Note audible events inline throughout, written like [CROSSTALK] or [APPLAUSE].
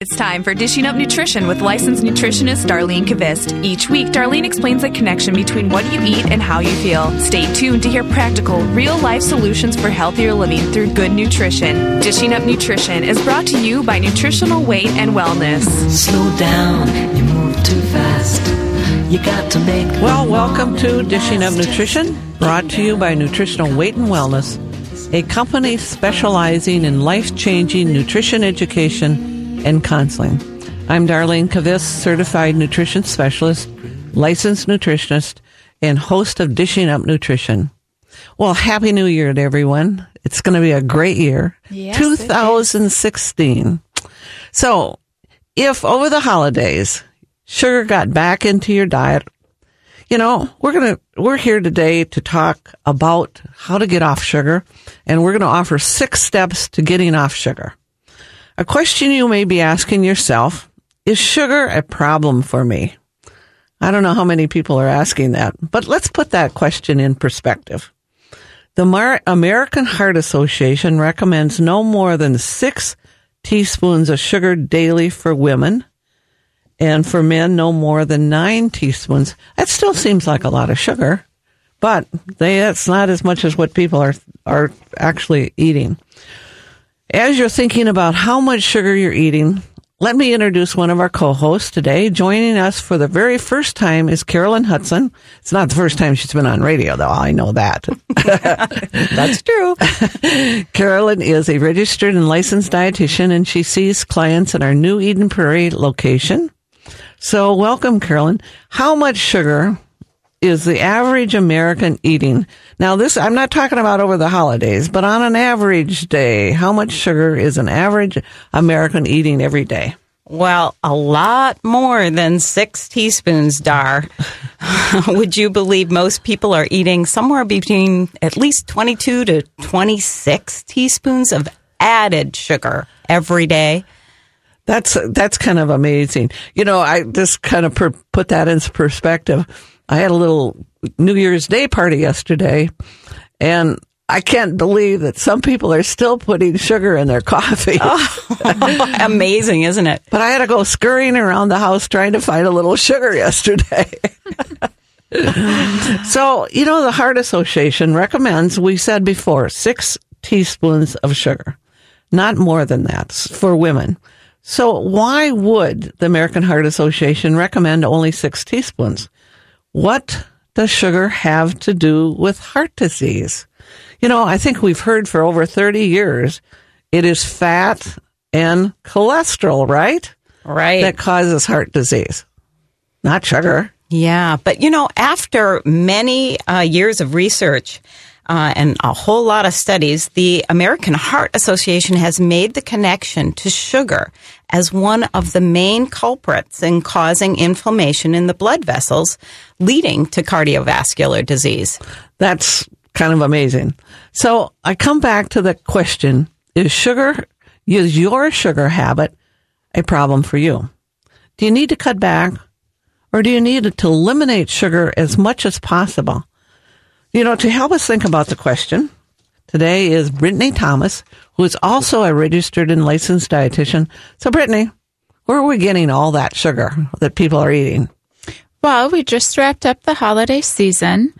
It's time for Dishing Up Nutrition with licensed nutritionist Darlene Kvist. Each week, Darlene explains the connection between what you eat and how you feel. Stay tuned to hear practical, real life solutions for healthier living through good nutrition. Dishing Up Nutrition is brought to you by Nutritional Weight and Wellness. Slow down, you move too fast. You got to make. Well, welcome to Dishing Up Nutrition, brought to you by Nutritional Weight and Wellness, a company specializing in life changing nutrition education and counseling. I'm Darlene Kvist, certified nutrition specialist, licensed nutritionist, and host of Dishing Up Nutrition. Well, Happy New Year to everyone. It's going to be a great year. Yes, 2016. So, if over the holidays sugar got back into your diet, you know, we're going to, we're here today to talk about how to get off sugar and we're going to offer six steps to getting off sugar. A question you may be asking yourself is sugar a problem for me? I don't know how many people are asking that, but let's put that question in perspective. The Mar- American Heart Association recommends no more than six teaspoons of sugar daily for women, and for men, no more than nine teaspoons. That still seems like a lot of sugar, but they, that's not as much as what people are are actually eating. As you're thinking about how much sugar you're eating, let me introduce one of our co-hosts today. Joining us for the very first time is Carolyn Hudson. It's not the first time she's been on radio, though. I know that. [LAUGHS] That's true. Carolyn is a registered and licensed dietitian, and she sees clients at our new Eden Prairie location. So, welcome, Carolyn. How much sugar is the average American eating? Now, this, I'm not talking about over the holidays, but on an average day, how much sugar is an average American eating every day? Well, a lot more than six teaspoons, Dar. [LAUGHS] Would you believe most people are eating somewhere between at least 22 to 26 teaspoons of added sugar every day? That's that's kind of amazing. You know, I just kind of per, put that into perspective. I had a little New Year's Day party yesterday, and I can't believe that some people are still putting sugar in their [LAUGHS] coffee. [LAUGHS] Oh, amazing, isn't it? But I had to go scurrying around the house trying to find a little sugar [LAUGHS] yesterday. so, you know, the Heart Association recommends, we said before, six teaspoons of sugar, not more than that for women. So, why would the American Heart Association recommend only six teaspoons? What does sugar have to do with heart disease? You know, I think we've heard for over 30 years it is fat and cholesterol, right? Right. That causes heart disease, not sugar. Yeah, but you know, after many uh, years of research uh, and a whole lot of studies, the American Heart Association has made the connection to sugar as one of the main culprits in causing inflammation in the blood vessels, leading to cardiovascular disease. That's kind of amazing. So I come back to the question is sugar, is your sugar habit a problem for you? Do you need to cut back or do you need to eliminate sugar as much as possible? You know, to help us think about the question, today is Brittany Thomas, who is also a registered and licensed dietitian. So, Brittany, where are we getting all that sugar that people are eating? Well, we just wrapped up the holiday season.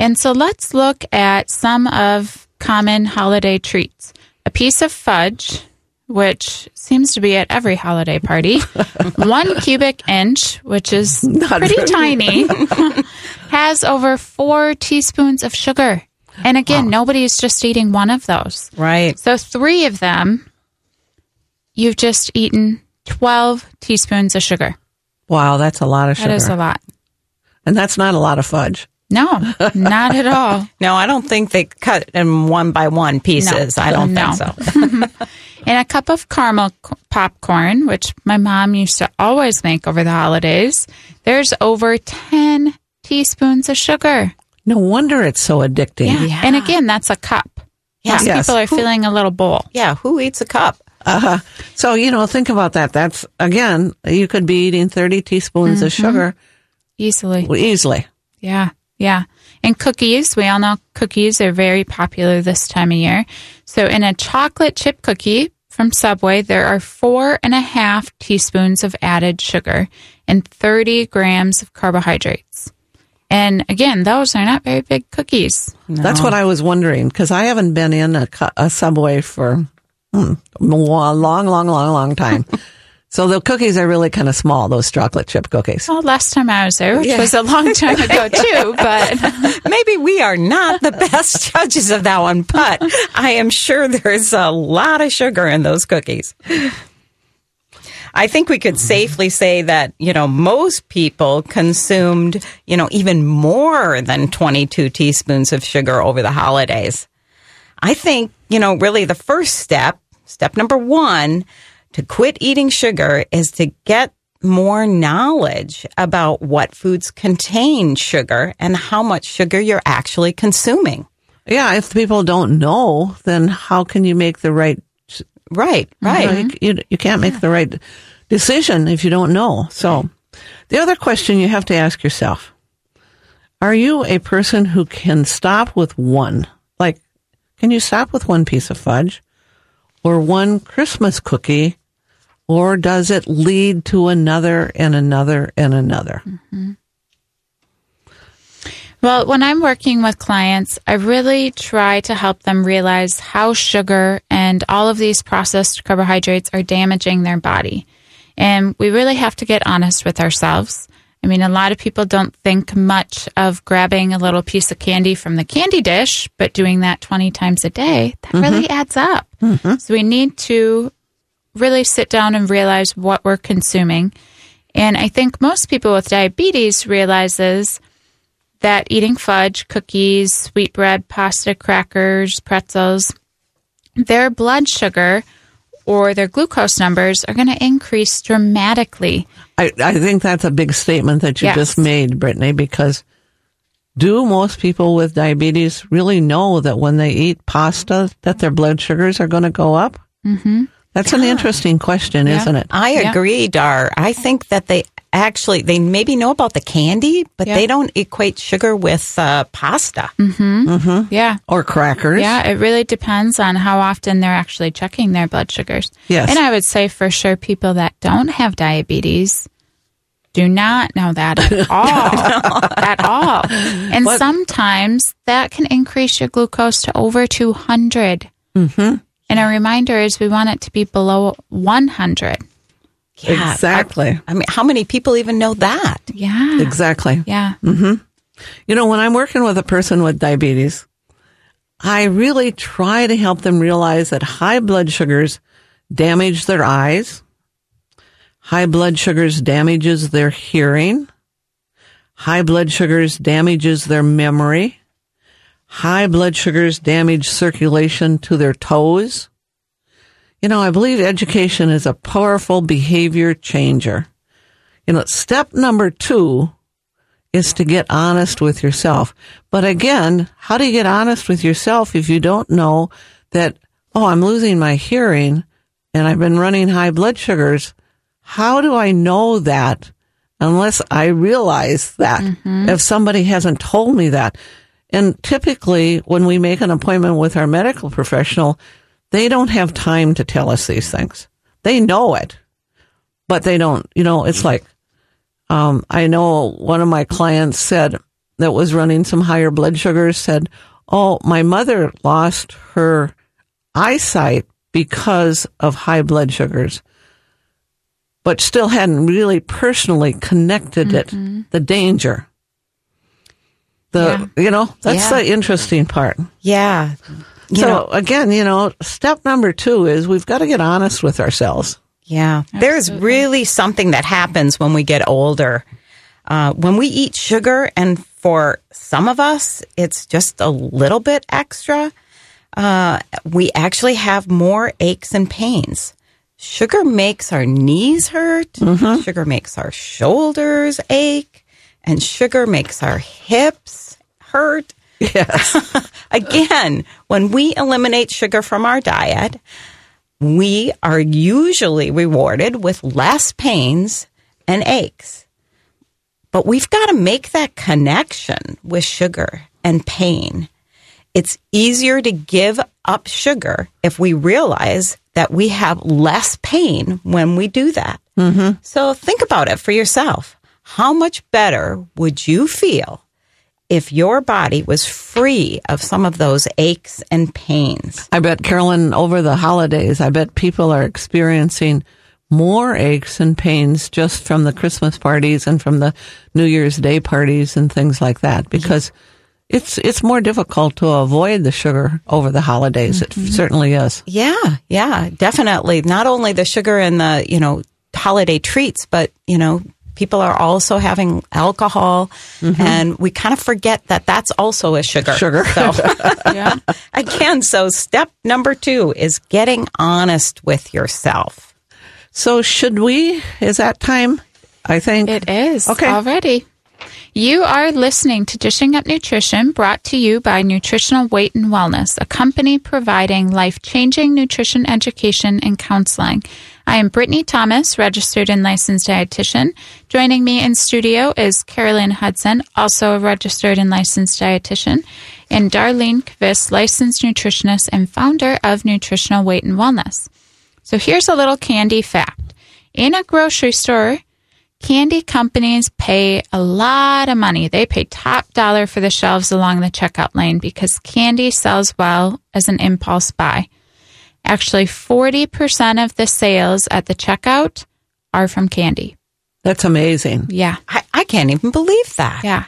And so let's look at some of common holiday treats. A piece of fudge, which seems to be at every holiday party. [LAUGHS] One cubic inch, which is [LAUGHS] Not pretty very- tiny, [LAUGHS] has over four teaspoons of sugar. And again, nobody's just eating one of those. Right. So three of them, you've just eaten 12 teaspoons of sugar. Wow, that's a lot of sugar. That is a lot. And that's not a lot of fudge. No, not at all. No, I don't think they cut in one by one pieces. No. I don't No. think so. And a cup of caramel c- popcorn, which my mom used to always make over the holidays. There's over 10 teaspoons of sugar. No wonder it's so addicting. Yeah. And again, that's a cup. Most Yes. people are filling a little bowl. Yeah, who eats a cup? Uh-huh. So, you know, think about that. That's, again, you could be eating 30 teaspoons of sugar Easily. easily. Yeah. Yeah. And cookies, we all know cookies are very popular this time of year. So in a chocolate chip cookie, from Subway, there are four and a half teaspoons of added sugar and 30 grams of carbohydrates. And again, those are not very big cookies. That's what I was wondering because I haven't been in a, a Subway for hmm, a long, long, long, long time. [LAUGHS] so the cookies are really kind of small, those chocolate chip cookies. Well, last time I was there, which was a long time ago [LAUGHS] too, but [LAUGHS] Maybe we are not the best [LAUGHS] judges of that one, but I am sure there's a lot of sugar in those cookies. I think we could safely say that, you know, most people consumed, you know, even more than 22 teaspoons of sugar over the holidays. I think, you know, really the first step, step number one to quit eating sugar is to get more knowledge about what foods contain sugar and how much sugar you're actually consuming. Yeah, if people don't know, then how can you make the right? Right, right. you, you, you can't make the right decision if you don't know. So, the other question you have to ask yourself: Are you a person who can stop with one? Like, can you stop with one piece of fudge, or one Christmas cookie, or does it lead to another and another and another? Mm-hmm. Well, when I'm working with clients, I really try to help them realize how sugar and all of these processed carbohydrates are damaging their body. And we really have to get honest with ourselves. I mean, a lot of people don't think much of grabbing a little piece of candy from the candy dish, but doing that 20 times a day, that mm-hmm. really adds up. Mm-hmm. So we need to really sit down and realize what we're consuming. And I think most people with diabetes realizes that eating fudge, cookies, sweetbread, pasta, crackers, pretzels, their blood sugar or their glucose numbers are going to increase dramatically. I, I think that's a big statement that you Yes. just made, Brittany, because do most people with diabetes really know that when they eat pasta that their blood sugars are going to go up? Mm-hmm. That's an interesting question, Yeah. isn't it? I Yeah. agree, Dar. I think that they actually they maybe know about the candy, but Yeah. they don't equate sugar with uh, pasta. Mm-hmm. Mm-hmm. Yeah. Or crackers. Yeah, it really depends on how often they're actually checking their blood sugars. Yes. And I would say for sure people that don't have diabetes do not know that at [LAUGHS] all. at all. And sometimes that can increase your glucose to over 200. Mm-hmm. And a reminder is we want it to be below 100. Yeah, Exactly. I, I mean, how many people even know that? Yeah. Exactly. Yeah. Mm-hmm. You know, when I'm working with a person with diabetes, I really try to help them realize that high blood sugars damage their eyes. High blood sugars damages their hearing. High blood sugars damages their memory. High blood sugars damage circulation to their toes. You know, I believe education is a powerful behavior changer. You know, step number two is to get honest with yourself. But again, how do you get honest with yourself if you don't know that, oh, I'm losing my hearing and I've been running high blood sugars? How do I know that unless I realize that mm-hmm. if somebody hasn't told me that? And typically when we make an appointment with our medical professional, they don't have time to tell us these things. They know it, but they don't, you know, it's like, um, I know one of my clients said that was running some higher blood sugars said, Oh, my mother lost her eyesight because of high blood sugars, but still hadn't really personally connected it, the danger. The, you know, that's Yeah. the interesting part. Yeah. You so know, again, you know, step number two is we've got to get honest with ourselves. Yeah. There's really something that happens when we get older. Uh, when we eat sugar, and for some of us, it's just a little bit extra, uh, we actually have more aches and pains. Sugar makes our knees hurt, sugar makes our shoulders ache, and sugar makes our hips hurt. Yes. [LAUGHS] Again, when we eliminate sugar from our diet, we are usually rewarded with less pains and aches. But we've got to make that connection with sugar and pain. It's easier to give up sugar if we realize that we have less pain when we do that. Mm-hmm. So think about it for yourself. How much better would you feel if your body was free of some of those aches and pains? I bet, Carolyn, over the holidays, I bet people are experiencing more aches and pains just from the Christmas parties and from the New Year's Day parties and things like that because it's it's more difficult to avoid the sugar over the holidays. It mm-hmm. certainly is. Yeah, yeah, definitely. Not only the sugar and the, you know, holiday treats, but, you know, people are also having alcohol mm-hmm. and we kind of forget that that's also a sugar. Sugar. So, Yeah. [LAUGHS] [LAUGHS] again, so step number two is getting honest with yourself. So should we? Is that time? I think It is Okay. already. You are listening to Dishing Up Nutrition, brought to you by Nutritional Weight and Wellness, a company providing life changing nutrition education and counseling. I am Brittany Thomas, registered and licensed dietitian. Joining me in studio is Carolyn Hudson, also a registered and licensed dietitian, and Darlene Kvist, licensed nutritionist and founder of Nutritional Weight and Wellness. So here's a little candy fact. In a grocery store, candy companies pay a lot of money. They pay top dollar for the shelves along the checkout lane because candy sells well as an impulse buy. Actually, 40% of the sales at the checkout are from candy. that's amazing. Yeah. I, I can't even believe that. Yeah.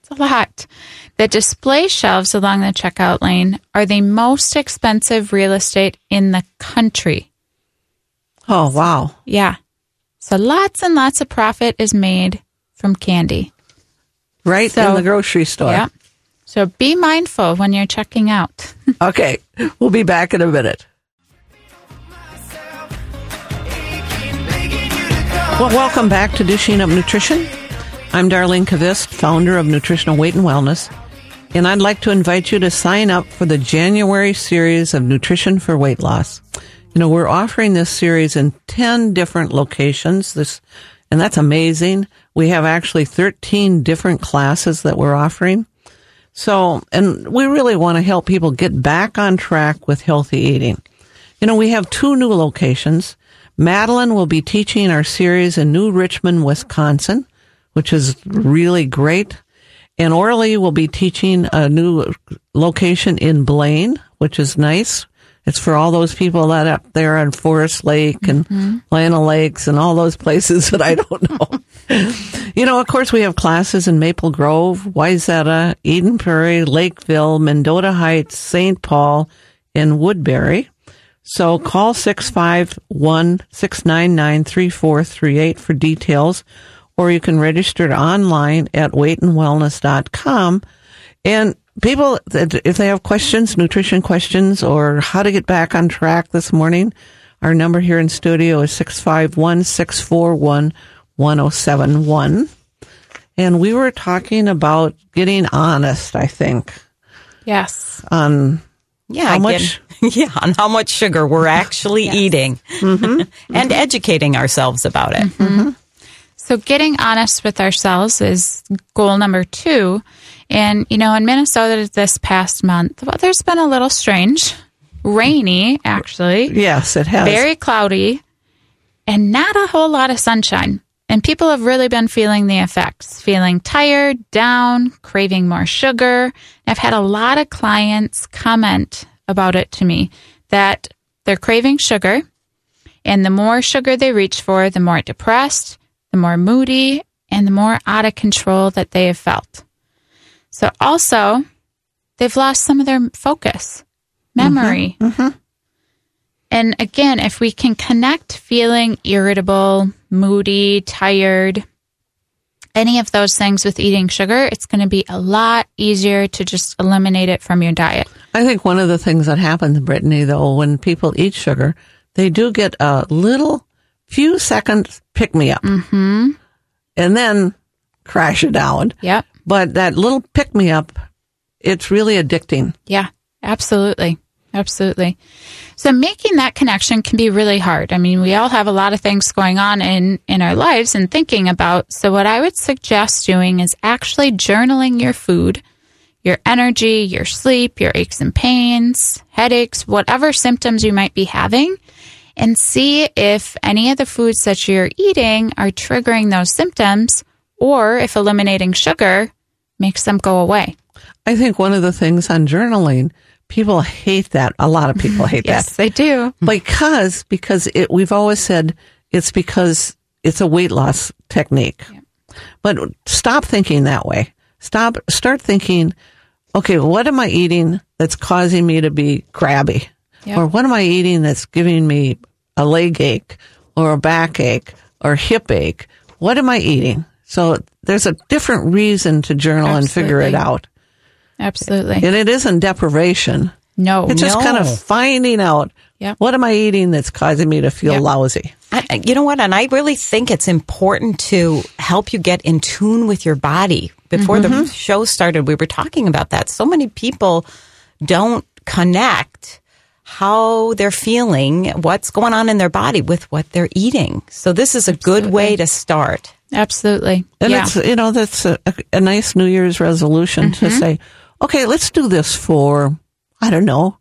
It's a lot. The display shelves along the checkout lane are the most expensive real estate in the country. Oh wow. Yeah. So lots and lots of profit is made from candy. Right So- in the grocery store. Yeah. So be mindful when you're checking out. [LAUGHS] Okay. We'll be back in a minute. Well, welcome back to Dishing Up Nutrition. I'm Darlene Kvist, founder of Nutritional Weight and Wellness, and I'd like to invite you to sign up for the January series of Nutrition for Weight Loss. You know, we're offering this series in 10 different locations. This, and that's amazing. We have actually 13 different classes that we're offering. So, and we really want to help people get back on track with healthy eating. You know, we have two new locations. Madeline will be teaching our series in New Richmond, Wisconsin, which is really great. And Orly will be teaching a new location in Blaine, which is nice. It's for all those people that up there on Forest Lake and mm-hmm. Lino Lakes and all those places [LAUGHS] that I don't know. [LAUGHS] you know, of course, we have classes in Maple Grove, Wayzata, Eden Prairie, Lakeville, Mendota Heights, St. Paul, and Woodbury. So call 651-699-3438 for details, or you can register online at weightandwellness.com. And people, if they have questions, nutrition questions, or how to get back on track this morning, our number here in studio is 651-641-1071. And we were talking about getting honest, I think, Yes. on Yeah, How again- much- [LAUGHS] Yeah, on how much sugar we're actually eating, mm-hmm. [LAUGHS] and educating ourselves about it. Mm-hmm. Mm-hmm. So getting honest with ourselves is goal number two. And, you know, in Minnesota this past month, the weather's been a little strange, rainy, actually. Yes, it has. very cloudy and not a whole lot of sunshine. And people have really been feeling the effects, feeling tired, down, craving more sugar. I've had a lot of clients comment about it to me that they're craving sugar. And the more sugar they reach for, the more depressed, the more moody, and the more out of control that they have felt. So also, they've lost some of their focus, memory, and again, if we can connect feeling irritable, moody, tired, any of those things with eating sugar, it's going to be a lot easier to just eliminate it from your diet. I think one of the things that happens, Brittany, though, when people eat sugar, they do get a little few seconds pick me up mm-hmm. and then crash it down. Yep. But that little pick me up, it's really addicting. Yeah, absolutely. Absolutely. So making that connection can be really hard. I mean, we all have a lot of things going on in, in our lives and thinking about. So what I would suggest doing is actually journaling your food, your energy, your sleep, your aches and pains, headaches, whatever symptoms you might be having, and see if any of the foods that you're eating are triggering those symptoms or if eliminating sugar makes them go away. I think one of the things on journaling, people hate that. A lot of people hate [LAUGHS] Yes, that Yes, they do. [LAUGHS] because because it, we've always said it's because it's a weight loss technique. But stop thinking that way. Stop. Start thinking. Okay, what am I eating that's causing me to be crabby, Yep. or what am I eating that's giving me a leg ache, or a back ache, or hip ache? What am I eating? So there's a different reason to journal and figure it out. Absolutely. And it isn't deprivation. No. It's just kind of finding out Yep. what am I eating that's causing me to feel Yep. lousy. I, you know what? And I really think it's important to help you get in tune with your body. Before the mm-hmm. show started, we were talking about that. So many people don't connect how they're feeling, what's going on in their body with what they're eating. So this is a good way to start. Absolutely. And yeah. it's, you know, that's a, a nice New Year's resolution to say, okay, let's do this for, I don't know,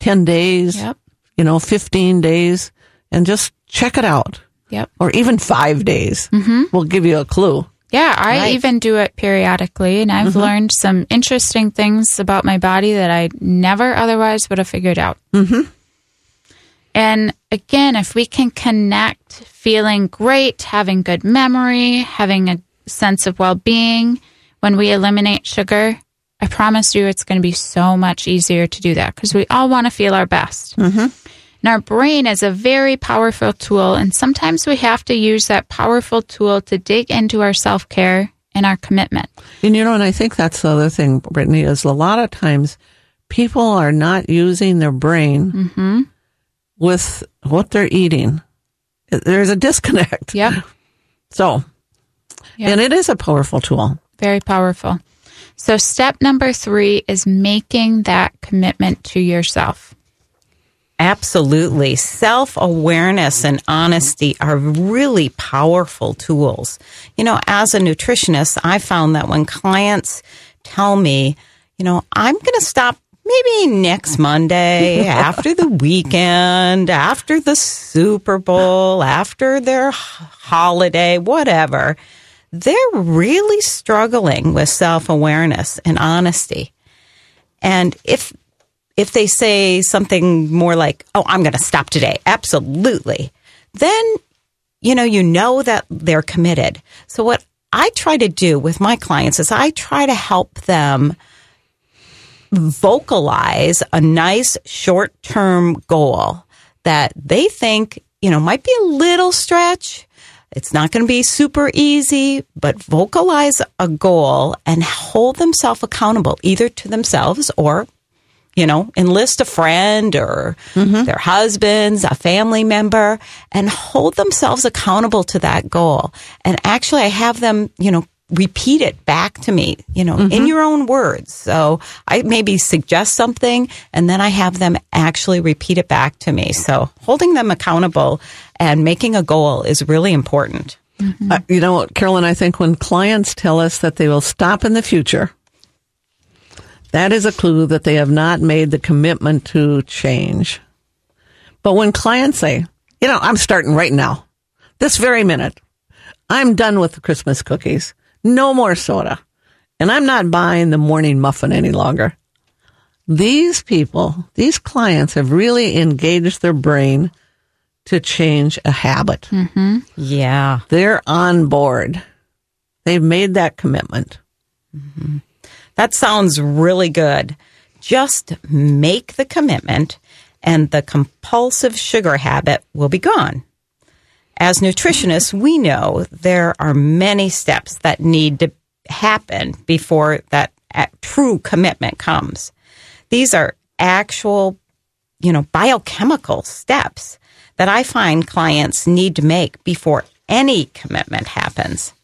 10 days, Yep. you know, 15 days and just check it out. Yep. Or even five days. Mm-hmm. We'll give you a clue. Yeah, I Right. even do it periodically, and I've learned some interesting things about my body that I never otherwise would have figured out. Mm-hmm. And again, if we can connect feeling great, having good memory, having a sense of well being when we eliminate sugar, I promise you it's going to be so much easier to do that because we all want to feel our best. Mm-hmm. And our brain is a very powerful tool, and sometimes we have to use that powerful tool to dig into our self care and our commitment. And you know, and I think that's the other thing, Brittany, is a lot of times people are not using their brain mm-hmm. with what they're eating. There's a disconnect. Yep, [LAUGHS] So, Yeah. and it is a powerful tool. very powerful. So, step number three is making that commitment to yourself. Absolutely. Self awareness and honesty are really powerful tools. You know, as a nutritionist, I found that when clients tell me, you know, I'm going to stop maybe next Monday, [LAUGHS] after the weekend, after the Super Bowl, after their holiday, whatever, they're really struggling with self awareness and honesty. And if if they say something more like, "Oh, I'm going to stop today," absolutely, then you know you know that they're committed. So what I try to do with my clients is I try to help them vocalize a nice short-term goal that they think, you know, might be a little stretch. It's not going to be super easy, but vocalize a goal and hold themselves accountable either to themselves or you know, enlist a friend or mm-hmm. their husbands, a family member, and hold themselves accountable to that goal. And actually, I have them, you know, repeat it back to me, you know, in your own words. So I maybe suggest something and then I have them actually repeat it back to me. So holding them accountable and making a goal is really important. Uh, you know, Carolyn, I think when clients tell us that they will stop in the future, that is a clue that they have not made the commitment to change. But when clients say, you know, I'm starting right now, this very minute, I'm done with the Christmas cookies, no more soda, and I'm not buying the morning muffin any longer. These people, these clients have really engaged their brain to change a habit. Mm-hmm. Yeah. They're on board. They've made that commitment. Mm-hmm. That sounds really good. Just make the commitment and the compulsive sugar habit will be gone. As nutritionists, we know there are many steps that need to happen before that true commitment comes. These are actual, you know, biochemical steps that I find clients need to make before any commitment happens.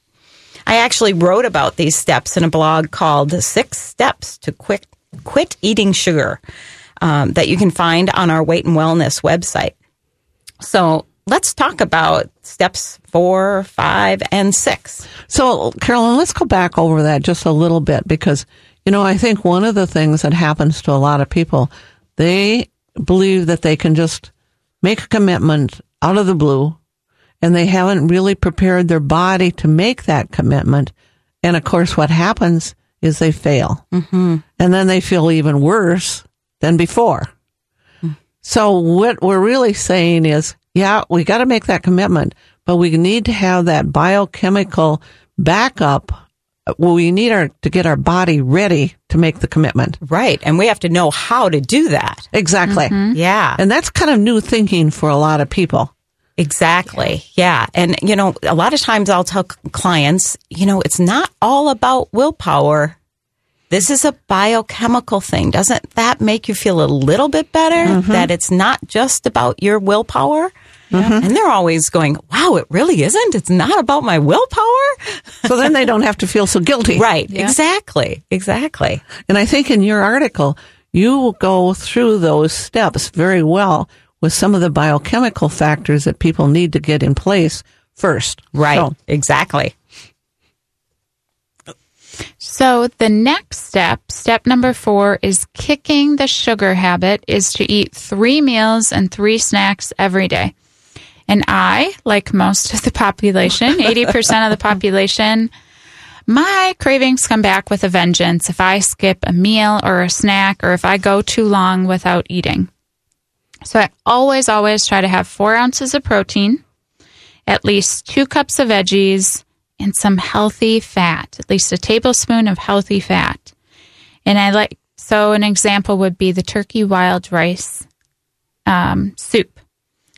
I actually wrote about these steps in a blog called Six Steps to Quit, Quit Eating Sugar um, that you can find on our Weight and Wellness website. So let's talk about steps four, five, and six. So, Carolyn, let's go back over that just a little bit because, you know, I think one of the things that happens to a lot of people, they believe that they can just make a commitment out of the blue and they haven't really prepared their body to make that commitment. And of course, what happens is they fail. Mm-hmm. And then they feel even worse than before. So what we're really saying is, yeah, we got to make that commitment, but we need to have that biochemical backup. Well, we need our, to get our body ready to make the commitment. Right. And we have to know how to do that. Exactly. Mm-hmm. Yeah. And that's kind of new thinking for a lot of people. Exactly. Yeah. And, you know, a lot of times I'll tell clients, you know, it's not all about willpower. This is a biochemical thing. Doesn't that make you feel a little bit better mm-hmm. that it's not just about your willpower? Mm-hmm. And they're always going, wow, it really isn't. It's not about my willpower. [LAUGHS] So then they don't have to feel so guilty. Right. Exactly. Exactly. And I think in your article, you go through those steps very well with some of the biochemical factors that people need to get in place first. Right. So, Exactly. So the next step, step number four, is kicking the sugar habit is to eat three meals and three snacks every day. And I, like most of the population, [LAUGHS] 80% of the population, my cravings come back with a vengeance if I skip a meal or a snack or if I go too long without eating. So I always, always try to have four ounces of protein, at least two cups of veggies, and some healthy fat, at least a tablespoon of healthy fat. And I like, so an example would be the turkey wild rice um, soup.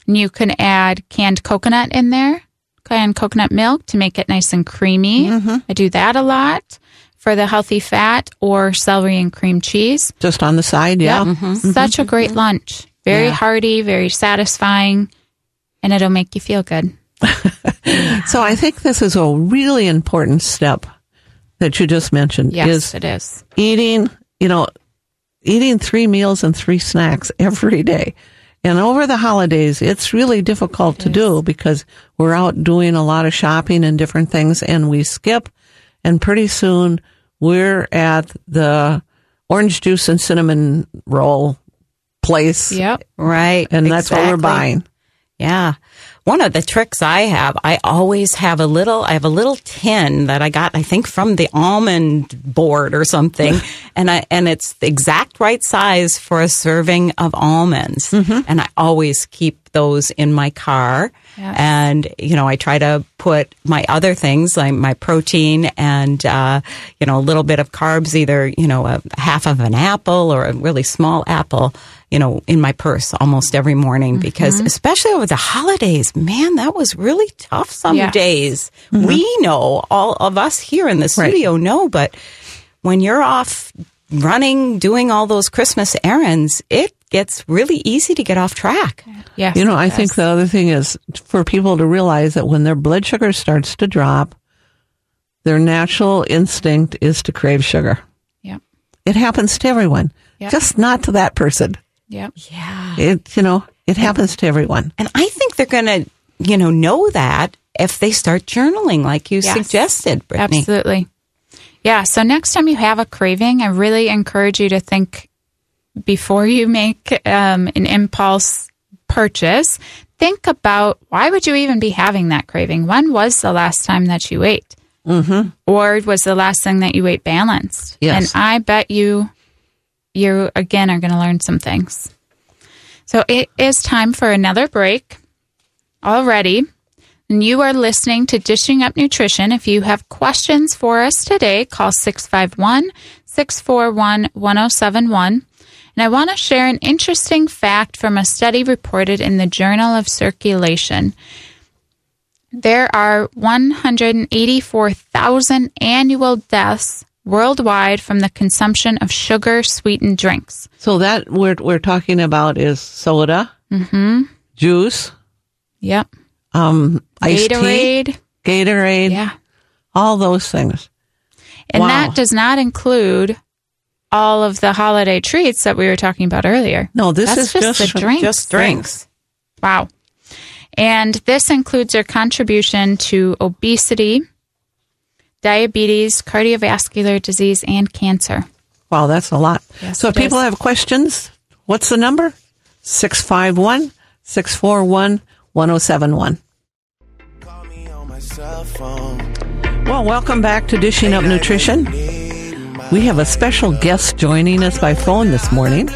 And you can add canned coconut in there, canned coconut milk to make it nice and creamy. Mm-hmm. I do that a lot for the healthy fat or celery and cream cheese. just on the side, yeah. Yep. Mm-hmm. Such a mm-hmm. great lunch. Very Yeah. hearty, very satisfying, and it'll make you feel good. [LAUGHS] [LAUGHS] So I think this is a really important step that you just mentioned Yes, is it is. eating, you know, eating three meals and three snacks [LAUGHS] every day. And over the holidays, it's really difficult to do because we're out doing a lot of shopping and different things and we skip and pretty soon we're at the orange juice and cinnamon roll place. Yep. Right. And that's what we're buying. Yeah. One of the tricks I have, I always have a little, I have a little tin that I got, I think from the almond board or something. [LAUGHS] and I, and it's the exact right size for a serving of almonds. Mm-hmm. And I always keep those in my car. Yes. And, you know, I try to put my other things, like my protein and, uh, you know, a little bit of carbs, either, you know, a half of an apple or a really small apple, you know, in my purse almost every morning because especially over the holidays, man, that was really tough some days. We know, all of us here in the studio know, but when you're off running, doing all those Christmas errands, it gets really easy to get off track. Yes. You know, I it think the other thing is for people to realize that when their blood sugar starts to drop, their natural instinct is to crave sugar. Yep. It happens to everyone, Yeah. just not to that person. Yep. Yeah. It, you know, it happens to everyone. And I think they're going to, you know, know that if they start journaling like you Yes. suggested, Brittany. Absolutely. Yeah. So next time you have a craving, I really encourage you to think before you make um, an impulse purchase. Think about why would you even be having that craving? When was the last time that you ate? Mm-hmm. Or was the last thing that you ate balanced? Yes. And I bet you, you again are going to learn some things. So it is time for another break already. And you are listening to Dishing Up Nutrition. If you have questions for us today, call 651 641 1071. And I want to share an interesting fact from a study reported in the Journal of Circulation. There are 184,000 annual deaths worldwide from the consumption of sugar sweetened drinks. So that we're we're talking about is soda, juice, Yep. um, iced tea, Gatorade. Gatorade, Yeah. all those things. And Wow. that does not include all of the holiday treats that we were talking about earlier. No, this That's is just, just the drinks. Just drinks. Wow. And this includes their contribution to obesity, diabetes, cardiovascular disease, and cancer. Wow, that's a lot. Yes, so if people is. have questions, what's the number? 651 641 1071. Well, welcome back to Dishing Up Nutrition. We have a special guest joining us by phone this morning.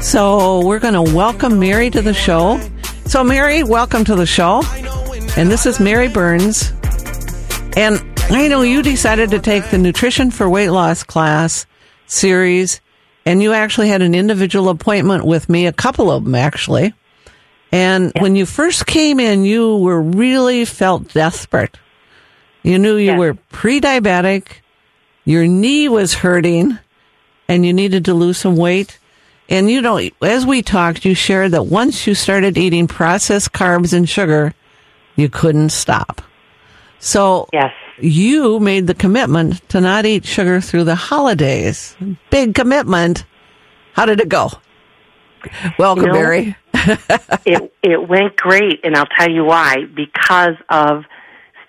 So we're going to welcome Mary to the show. So, Mary, welcome to the show. And this is Mary Burns. And I know you decided to take the Nutrition for Weight Loss class series, and you actually had an individual appointment with me, a couple of them actually. And when you first came in, you were really felt desperate. You knew you Yes. were pre-diabetic, your knee was hurting, and you needed to lose some weight. And you know, as we talked, you shared that once you started eating processed carbs and sugar, you couldn't stop. So Yes. you made the commitment to not eat sugar through the holidays. Big commitment. How did it go? Welcome, You know, Mary. it it went great, and I'll tell you why. Because of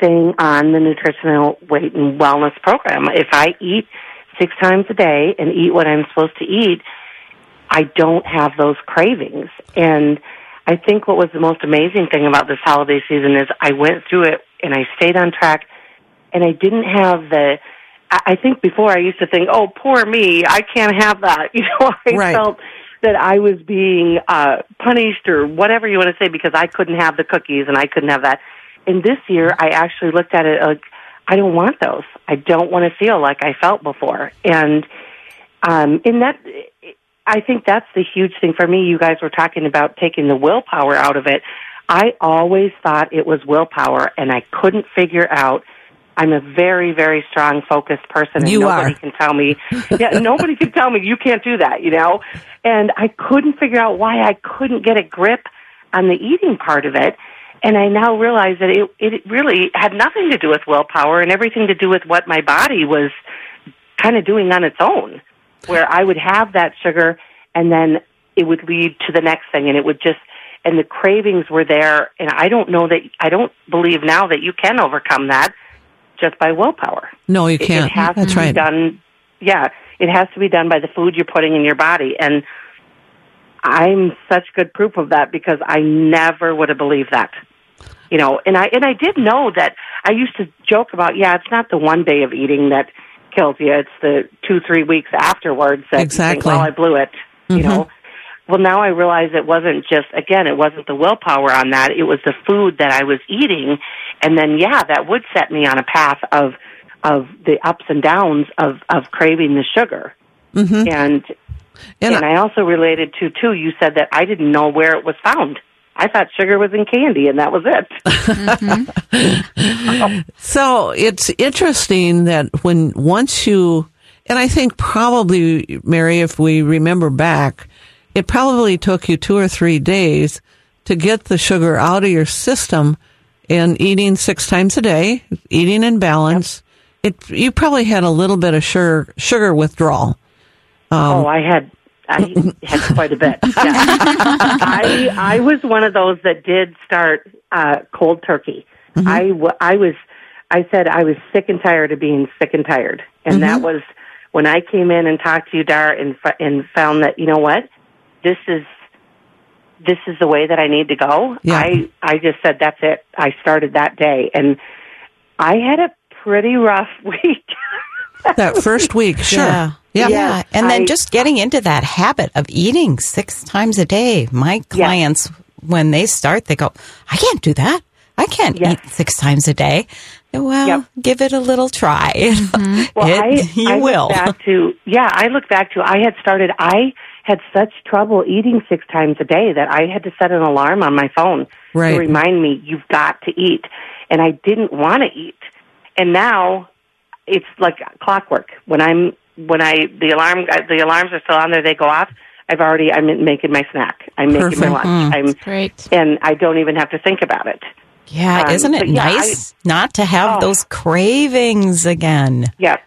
staying on the nutritional weight and wellness program. If I eat six times a day and eat what I'm supposed to eat, I don't have those cravings. And I think what was the most amazing thing about this holiday season is I went through it and I stayed on track, and I didn't have the. I I think before I used to think, "Oh, poor me, I can't have that." [LAUGHS] You know, I Right. felt that I was being uh punished or whatever you want to say because I couldn't have the cookies and I couldn't have that. And this year I actually looked at it like I don't want those. I don't want to feel like I felt before. And um in that I think that's the huge thing for me. You guys were talking about taking the willpower out of it. I always thought it was willpower and I couldn't figure out I'm a very, very strong, focused person, and You nobody are. can tell me. Yeah, [LAUGHS] nobody can tell me you can't do that. You know, and I couldn't figure out why I couldn't get a grip on the eating part of it. And I now realize that it it really had nothing to do with willpower and everything to do with what my body was kind of doing on its own. Where I would have that sugar, and then it would lead to the next thing, and it would just and the cravings were there. And I don't know that I don't believe now that you can overcome that just by willpower. No, you can't. It has That's to right. be done. Yeah, it has to be done by the food you're putting in your body, and I'm such good proof of that because I never would have believed that. You know, and I and I did know that. I used to joke about, yeah, it's not the one day of eating that kills you; it's the two, three weeks afterwards that Exactly. you think, well, I blew it. You mm-hmm. know. Well, now I realize it wasn't just again, it wasn't the willpower on that. It was the food that I was eating, and then yeah, that would set me on a path of of the ups and downs of of craving the sugar. Mm-hmm. And And, and I also related to too. You said that I didn't know where it was found. I thought sugar was in candy, and that was it. [LAUGHS] so it's interesting that when once you, and I think probably, Mary, if we remember back, it probably took you two or three days to get the sugar out of your system and eating six times a day, eating in balance. It, you probably had a little bit of sugar, sugar withdrawal. oh, um, I had I had quite a bit. Yeah. [LAUGHS] I I was one of those that did start uh, cold turkey. I w- I was I said I was sick and tired of being sick and tired, and that was when I came in and talked to you, Dar, and f- and found that you know what this is this is the way that I need to go. Yeah. I I just said that's it. I started that day, and I had a pretty rough [LAUGHS] week. That first week, [LAUGHS] sure. Yeah. Yeah. Yeah. And then I- just getting into that habit of eating six times a day. My clients, when they start, they go, I can't do that. I can't Yes. eat six times a day. Well, Yep. give it a little try. [LAUGHS] Well, It- I, you I will. Look back to yeah, I look back to I had started. I had such trouble eating six times a day that I had to set an alarm on my phone Right. to remind me you've got to eat, and I didn't want to eat. And now it's like clockwork. When I'm when I the alarm uh, the alarms are still on there, they go off. I've already I'm making my snack. I'm making Perfect. my lunch. Mm. I'm Great. and I don't even have to think about it. yeah. Um, isn't it but yeah, nice not to have Oh. those cravings again? Yeah.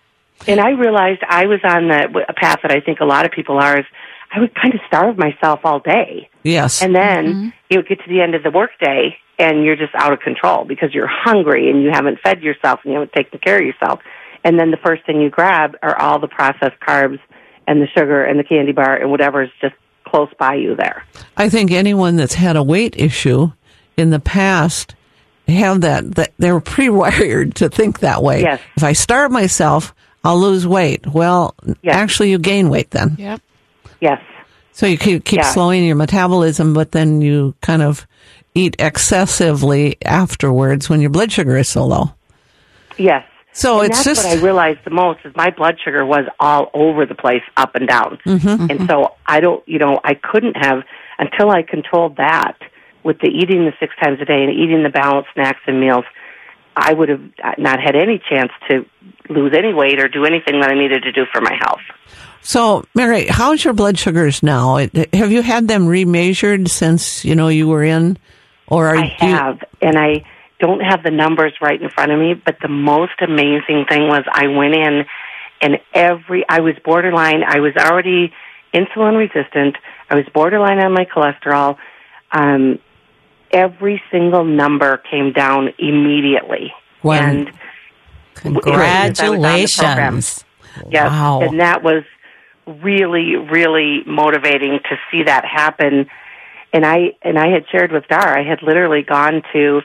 And I realized I was on the, a path that I think a lot of people are is I would kind of starve myself all day. Yes. And then mm-hmm. you would get to the end of the workday and you're just out of control because you're hungry and you haven't fed yourself and you haven't taken care of yourself. And then the first thing you grab are all the processed carbs and the sugar and the candy bar and whatever is just close by you there. I think anyone that's had a weight issue in the past have that, that they're pre-wired to think that way. Yes. If I starve myself, I'll lose weight. Well, Yes. actually you gain weight then. Yep. Yes. So you keep, keep Yeah. slowing your metabolism, but then you kind of eat excessively afterwards when your blood sugar is so low. Yes. So and it's that's just what I realized the most is my blood sugar was all over the place, up and down. Mm-hmm. And so I don't, you know, I couldn't have until I controlled that with the eating the six times a day and eating the balanced snacks and meals. I would have not had any chance to lose any weight or do anything that I needed to do for my health. So, Mary, how's your blood sugars now? Have you had them remeasured since you know you were in, or are I you? have, and I don't have the numbers right in front of me. But the most amazing thing was I went in, and every I was borderline. I was already insulin resistant. I was borderline on my cholesterol. Um, every single number came down immediately, Wow. and Congratulations. Yes, Wow. and that was really, really motivating to see that happen. And I and I had shared with Dar, I had literally gone to,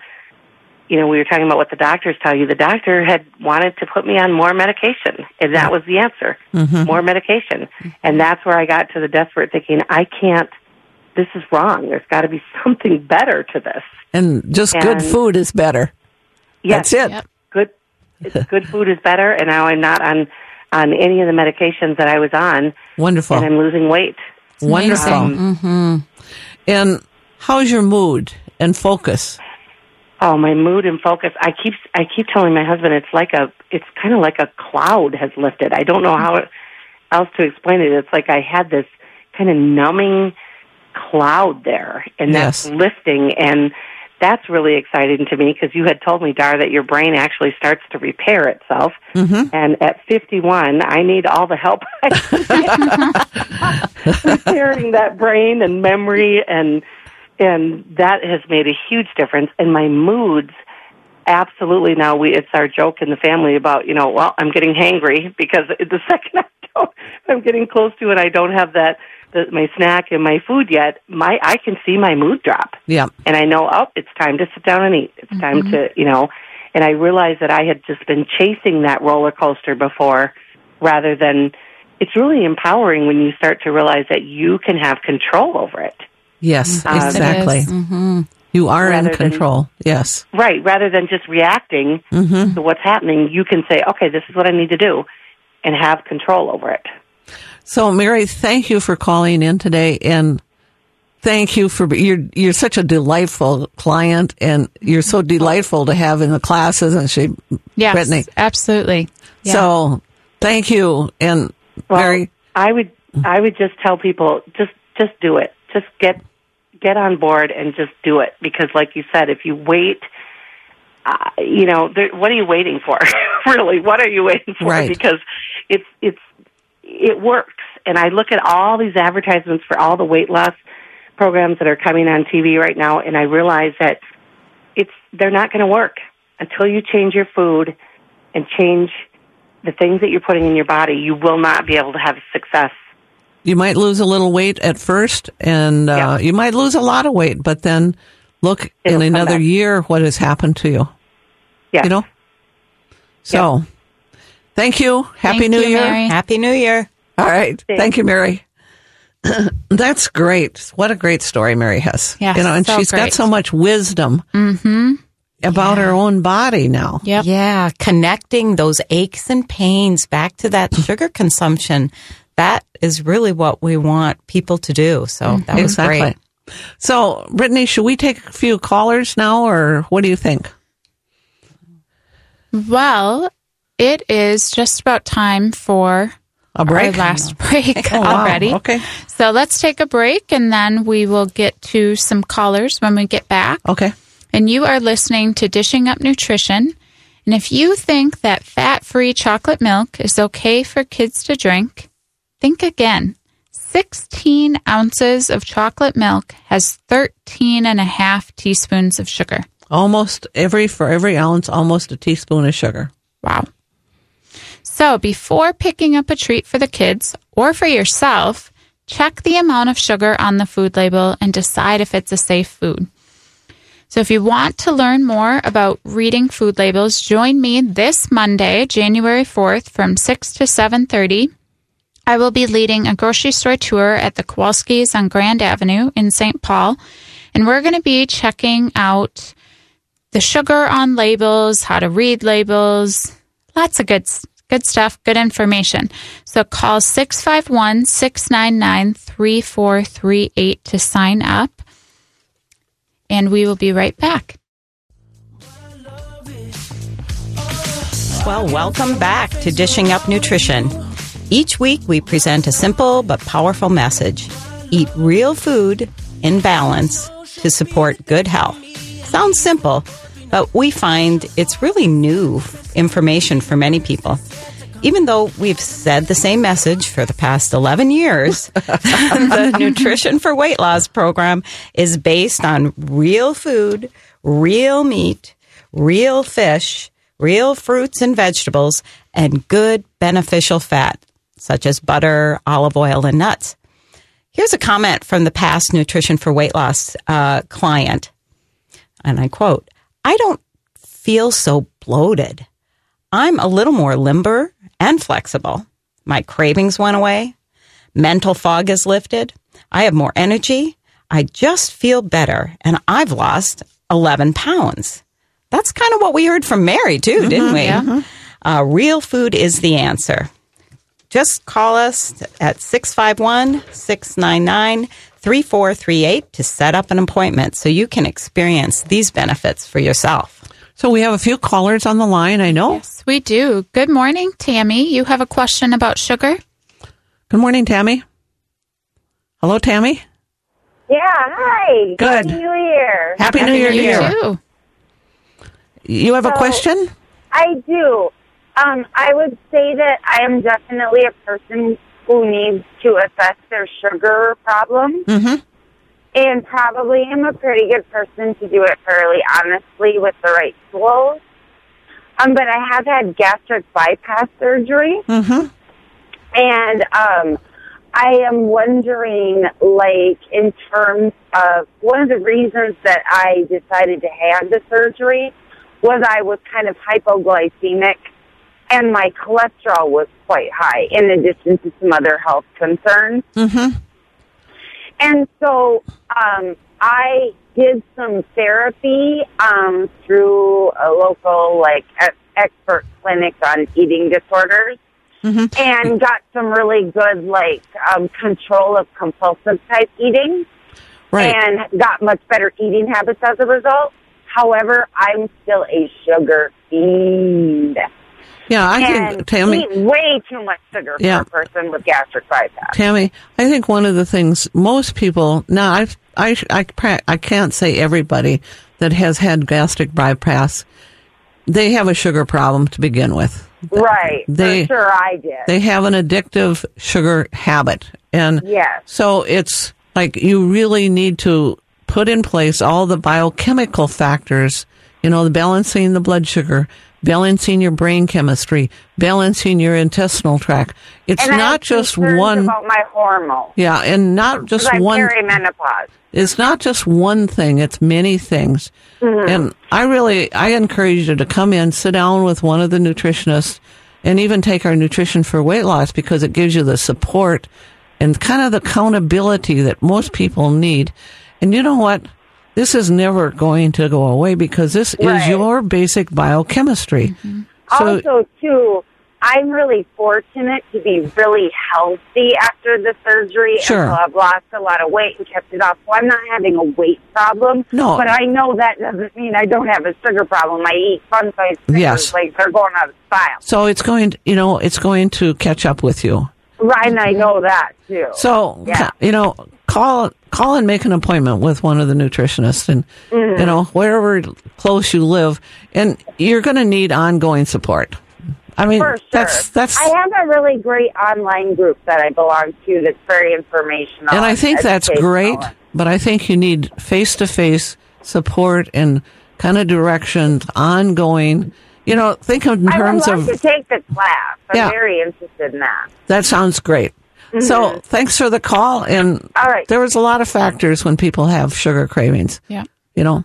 you know, we were talking about what the doctors tell you. The doctor had wanted to put me on more medication, and that was the answer, more medication. And that's where I got to the desperate thinking, I can't. This is wrong. There's got to be [LAUGHS] something better to this. And just good food is better. Yes, That's it. Yep. good good food is better and now I'm not on on any of the medications that I was on Wonderful. and I'm losing weight. Wonderful. Um, And how's your mood and focus? Oh, my mood and focus. I keep I keep telling my husband it's like a it's kind of like a cloud has lifted. I don't know how else to explain it. It's like I had this kind of numbing cloud there and that's Yes. lifting and that's really exciting to me because you had told me, Dar, that your brain actually starts to repair itself. Mm-hmm. And at 51, I need all the help I can get [LAUGHS] [LAUGHS] repairing that brain and memory, and and that has made a huge difference. in my moods, absolutely. Now we it's our joke in the family about you know, well, I'm getting hangry [LAUGHS] because the second I don't, I'm getting close to it, I don't have that the, my snack and my food yet. My I can see my mood drop Yeah. and I know, oh, it's time to sit down and eat. It's time mm-hmm. to, you know, and I realized that I had just been chasing that roller coaster before rather than it's really empowering when you start to realize that you can have control over it. Yes, Um, exactly. Is. You are in Rather than- control. yes. Right, rather than just reacting to what's happening, you can say, okay, this is what I need to do and have control over it. So, Mary, thank you for calling in today, and thank you for you're you're such a delightful client, and you're so delightful to have in the class, isn't she, Yes, Brittany? absolutely. Yeah. So, thank you, and Well, Mary. I would I would just tell people just just do it. Just get get on board and just do it because, like you said, if you wait, uh, you know, there, what are you waiting for? [LAUGHS] really, what are you waiting for? Right. Because it's it's it works. And I look at all these advertisements for all the weight loss programs that are coming on TV right now, and I realize that it's they're not going to work until you change your food and change the things that you're putting in your body. You will not be able to have success. You might lose a little weight at first, and uh, Yeah. you might lose a lot of weight, but then look It'll in another back. year what has happened to you. Yeah. You know. So, thank you. Happy Thank New you, Year. Mary. Happy New Year. All right. Thanks. Thank you, Mary. [CLEARS THROAT] That's great. What a great story Mary has. Yeah. you know, and so she's got so much wisdom about her own body now. Yep. Yeah, connecting those aches and pains back to that [CLEARS THROAT] sugar consumption. That is really what we want people to do. So that mm-hmm. was exactly. great. So, Brittany, should we take a few callers now, or what do you think? Well, it is just about time for A break? our last [LAUGHS] break Oh, wow. already. Okay. So let's take a break and then we will get to some callers when we get back. Okay. And you are listening to Dishing Up Nutrition. And if you think that fat free chocolate milk is okay for kids to drink, think again. 16 ounces of chocolate milk has 13 and a half teaspoons of sugar. Almost every for every ounce, almost a teaspoon of sugar. Wow. So before picking up a treat for the kids or for yourself, check the amount of sugar on the food label and decide if it's a safe food. So if you want to learn more about reading food labels, join me this Monday, January 4th from 6 to 7:30. I will be leading a grocery store tour at the Kowalski's on Grand Avenue in St. Paul, and we're going to be checking out the sugar on labels, how to read labels, lots of good good stuff, good information. So call 651-699-3438 to sign up and we will be right back. Well, welcome back to Dishing Up Nutrition. Each week we present a simple but powerful message. Eat real food in balance to support good health. Sounds simple, but we find it's really new information for many people. Even though we've said the same message for the past 11 years, [LAUGHS] the Nutrition for Weight Loss program is based on real food, real meat, real fish, real fruits and vegetables, and good beneficial fat, such as butter, olive oil, and nuts. Here's a comment from the past Nutrition for Weight Loss uh, client, and I quote, I don't feel so bloated. I'm a little more limber and flexible. My cravings went away. Mental fog is lifted. I have more energy. I just feel better. And I've lost 11 pounds. That's kind of what we heard from Mary, too, didn't we? yeah. Uh, real food is the answer. Just call us at 651 699 3438 to set up an appointment so you can experience these benefits for yourself. So we have a few callers on the line, I know. Yes, we do. Good morning, Tammy. You have a question about sugar? Good morning, Tammy. Hello, Tammy. Yeah, hi. Good. Happy New Year. Happy, New Year to you you. too. You have a question? I do. Um, I would say that I am definitely a person who needs to assess their sugar problem. Mm-hmm. And probably am a pretty good person to do it fairly honestly with the right tools. Um, but I have had gastric bypass surgery. Mm-hmm. And um, I am wondering, like, in terms of one of the reasons that I decided to have the surgery was I was kind of hypoglycemic and my cholesterol was quite high in addition to some other health concerns. Mm-hmm. And so um, I did some therapy um, through a local like expert clinic on eating disorders, and got some really good like um, control of compulsive type eating, Right. and got much better eating habits as a result. However, I'm still a sugar fiend. Yeah, I and think, Tammy, eat way too much sugar Yeah. for a person with gastric bypass. Tammy, I think one of the things most people now I've, I I I can't say everybody that has had gastric bypass they have a sugar problem to begin with. Right. They- for sure I did. They have an addictive sugar habit, and Yes. so it's like you really need to put in place all the biochemical factors. You know, the balancing the blood sugar, balancing your brain chemistry, balancing your intestinal tract. It's and not just one. about my hormones. Yeah, and not just one. perimenopause. It's not just one thing; it's many things. Mm-hmm. And I really, I encourage you to come in, sit down with one of the nutritionists, and even take our nutrition for weight loss because it gives you the support and kind of the accountability that most people need. And you know what? This is never going to go away because this is your basic biochemistry. Mm-hmm. So, also, too, I'm really fortunate to be really healthy after the surgery. Sure. And so I've lost a lot of weight and kept it off. So I'm not having a weight problem. No. But I know that doesn't mean I don't have a sugar problem. I eat fun size Yes. like they're going out of style. so it's going, to, you know, it's going to catch up with you. Right, and I mm-hmm. know that, too. So, Yeah. you know, call call and make an appointment with one of the nutritionists, and Mm-hmm. you know wherever close you live, and you're going to need ongoing support. I mean, sure. that's that's, I have a really great online group that I belong to that's very informational. and I think that's great. But I think you need face to face support and kind of direction, ongoing. You know, think of in I would terms love of to take the class. I'm Yeah. very interested in that. That sounds great. So thanks for the call. And All right. there was a lot of factors when people have sugar cravings, Yeah. you know.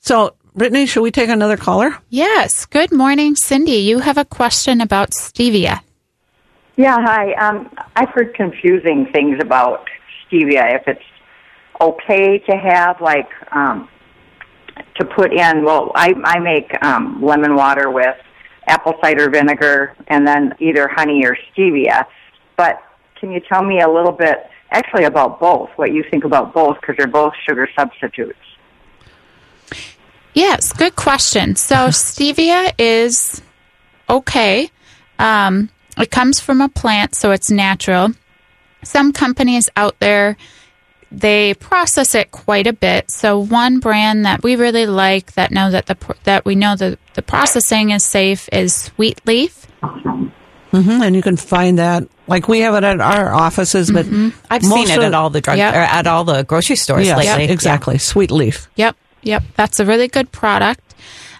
So, Brittany, should we take another caller? Yes. Good morning, Cindy. You have a question about stevia. Yeah, hi. Um, I've heard confusing things about stevia. If it's okay to have, like, um, to put in, well, I, I make um, lemon water with apple cider vinegar and then either honey or stevia. But can you tell me a little bit, actually, about both, what you think about both, because they're both sugar substitutes? Yes, good question. So [LAUGHS] stevia is okay. Um, it comes from a plant, so it's natural. Some companies out there they process it quite a bit. So one brand that we really like that know that the that we know that the processing is safe is Sweet Leaf. Hmm And you can find that, like we have it at our offices, but I've most seen it at all the drug Yep. or at all the grocery stores Yes, lately. exactly. Sweet leaf. Yep, yep, that's a really good product.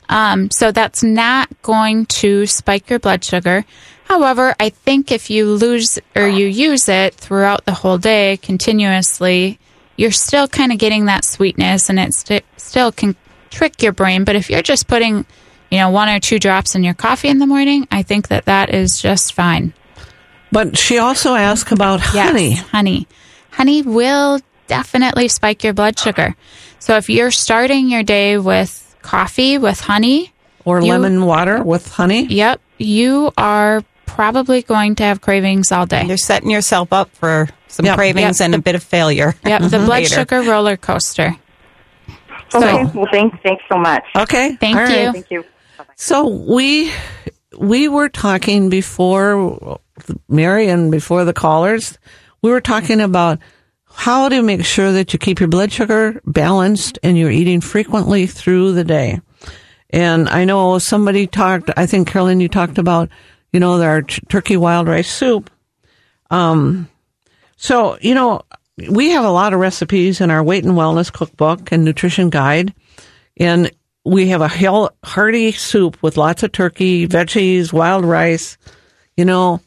Um, so that's not going to spike your blood sugar. However, I think if you lose or you use it throughout the whole day continuously, you're still kind of getting that sweetness, and it st- still can trick your brain. But if you're just putting, you know, one or two drops in your coffee in the morning, I think that that is just fine. But she also asked about Yes, honey. honey. Honey will definitely spike your blood sugar. So if you're starting your day with coffee with honey, Or You- lemon water with honey. yep, you are probably going to have cravings all day. You're setting yourself up for some Yep. cravings Yep. and a bit of failure. Yep, the [LAUGHS] blood later. sugar roller coaster. Okay, well, thanks, thanks so much. Okay. Thank All you. Thank you. So we we were talking before Mary and before the callers. We were talking about how to make sure that you keep your blood sugar balanced and you're eating frequently through the day. And I know somebody talked. I think Carolyn, you talked about you know our t- turkey wild rice soup. Um, so you know we have a lot of recipes in our weight and wellness cookbook and nutrition guide, and we have a hearty soup with lots of turkey, veggies, wild rice. You know,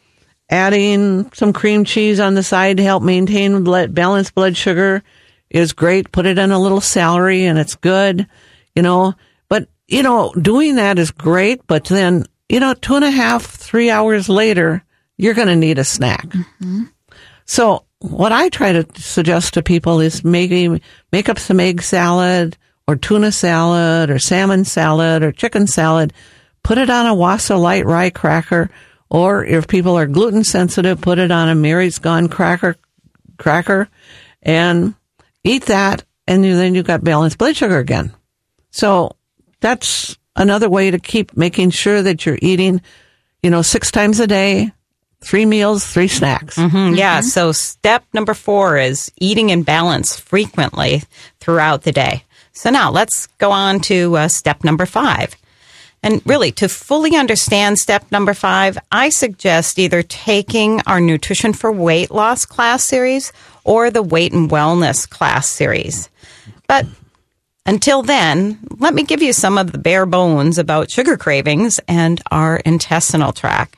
adding some cream cheese on the side to help maintain blood, balanced blood sugar is great. Put it in a little celery and it's good. You know, but you know, doing that is great. But then you know, two and a half, three hours later, you're going to need a snack. Mm-hmm. So what I try to suggest to people is maybe make up some egg salad or tuna salad or salmon salad or chicken salad. Put it on a Wasa light rye cracker, or if people are gluten sensitive, put it on a Mary's Gone cracker cracker, and eat that, and then you've got balanced blood sugar again. So that's another way to keep making sure that you're eating, you know, six times a day, three meals, three snacks. Mm, Yeah. So step number four is eating in balance frequently throughout the day. So now let's go on to uh, step number five. And really, to fully understand step number five, I suggest either taking our Nutrition for Weight Loss class series or the Weight and Wellness class series. But until then, let me give you some of the bare bones about sugar cravings and our intestinal tract.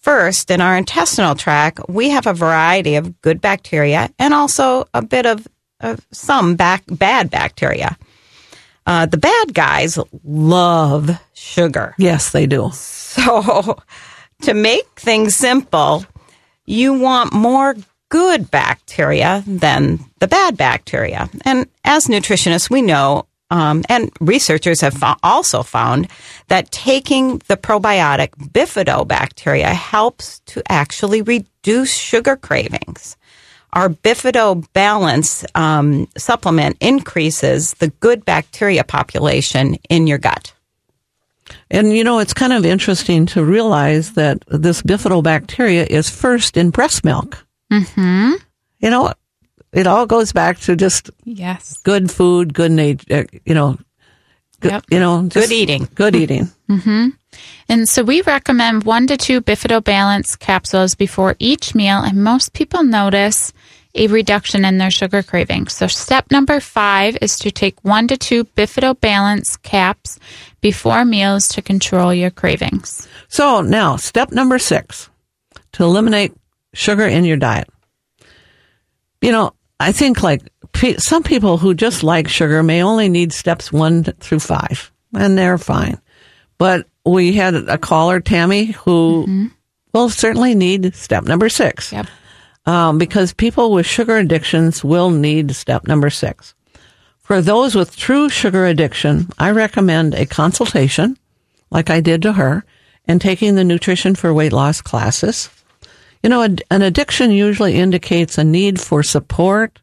First, in our intestinal tract, we have a variety of good bacteria and also a bit of, of some back, bad bacteria. Uh, the bad guys love sugar. Yes, they do. So, to make things simple, you want more good bacteria than the bad bacteria. And as nutritionists, we know, um, and researchers have fo- also found that taking the probiotic bifidobacteria helps to actually reduce sugar cravings. Our Bifido Balance um, supplement increases the good bacteria population in your gut. And you know, it's kind of interesting to realize that this bifidobacteria is first in breast milk. Mm-hmm. You know, it all goes back to just Yes. good food, good nature, uh, you know, good, Yep. you know, just Good eating. Good eating. [LAUGHS] Mm-hmm. And so we recommend one to two Bifido Balance capsules before each meal, and most people notice a reduction in their sugar cravings. So step number five is to take one to two Bifido Balance caps before meals to control your cravings. So now, step number six to eliminate sugar in your diet. You know, I think like some people who just like sugar may only need steps one through five, and they're fine. But we had a caller, Tammy, who will certainly need step number six. Yep. Um, because people with sugar addictions will need step number six. For those with true sugar addiction, I recommend a consultation, like I did to her, and taking the nutrition for weight loss classes. You know, an addiction usually indicates a need for support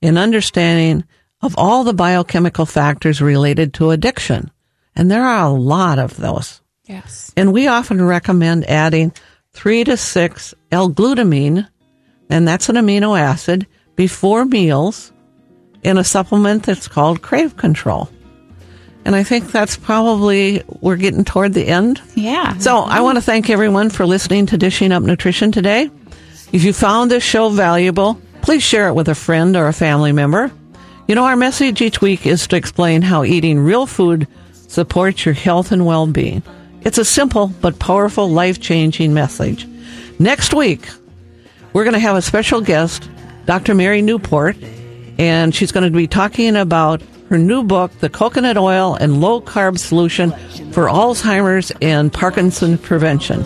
in understanding of all the biochemical factors related to addiction. And there are a lot of those. Yes. And we often recommend adding three to six L-glutamine, and that's an amino acid, before meals in a supplement that's called Crave Control. And I think that's probably, we're getting toward the end. Yeah. So I want to thank everyone for listening to Dishing Up Nutrition today. If you found this show valuable, please share it with a friend or a family member. You know, our message each week is to explain how eating real food supports your health and well-being. It's a simple but powerful, life-changing message. Next week, we're going to have a special guest, Dr. Mary Newport, and she's going to be talking about her new book, The Coconut Oil and Low Carb Solution for Alzheimer's and Parkinson Prevention.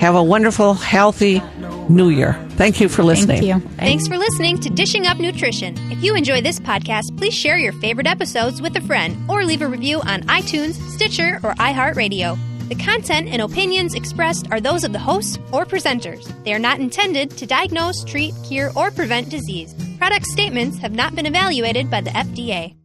Have a wonderful, healthy new year. Thank you for listening. Thank you. Thanks for listening to Dishing Up Nutrition. If you enjoy this podcast, please share your favorite episodes with a friend or leave a review on iTunes, Stitcher, or iHeartRadio. The content and opinions expressed are those of the hosts or presenters. They are not intended to diagnose, treat, cure, or prevent disease. Product statements have not been evaluated by the FDA.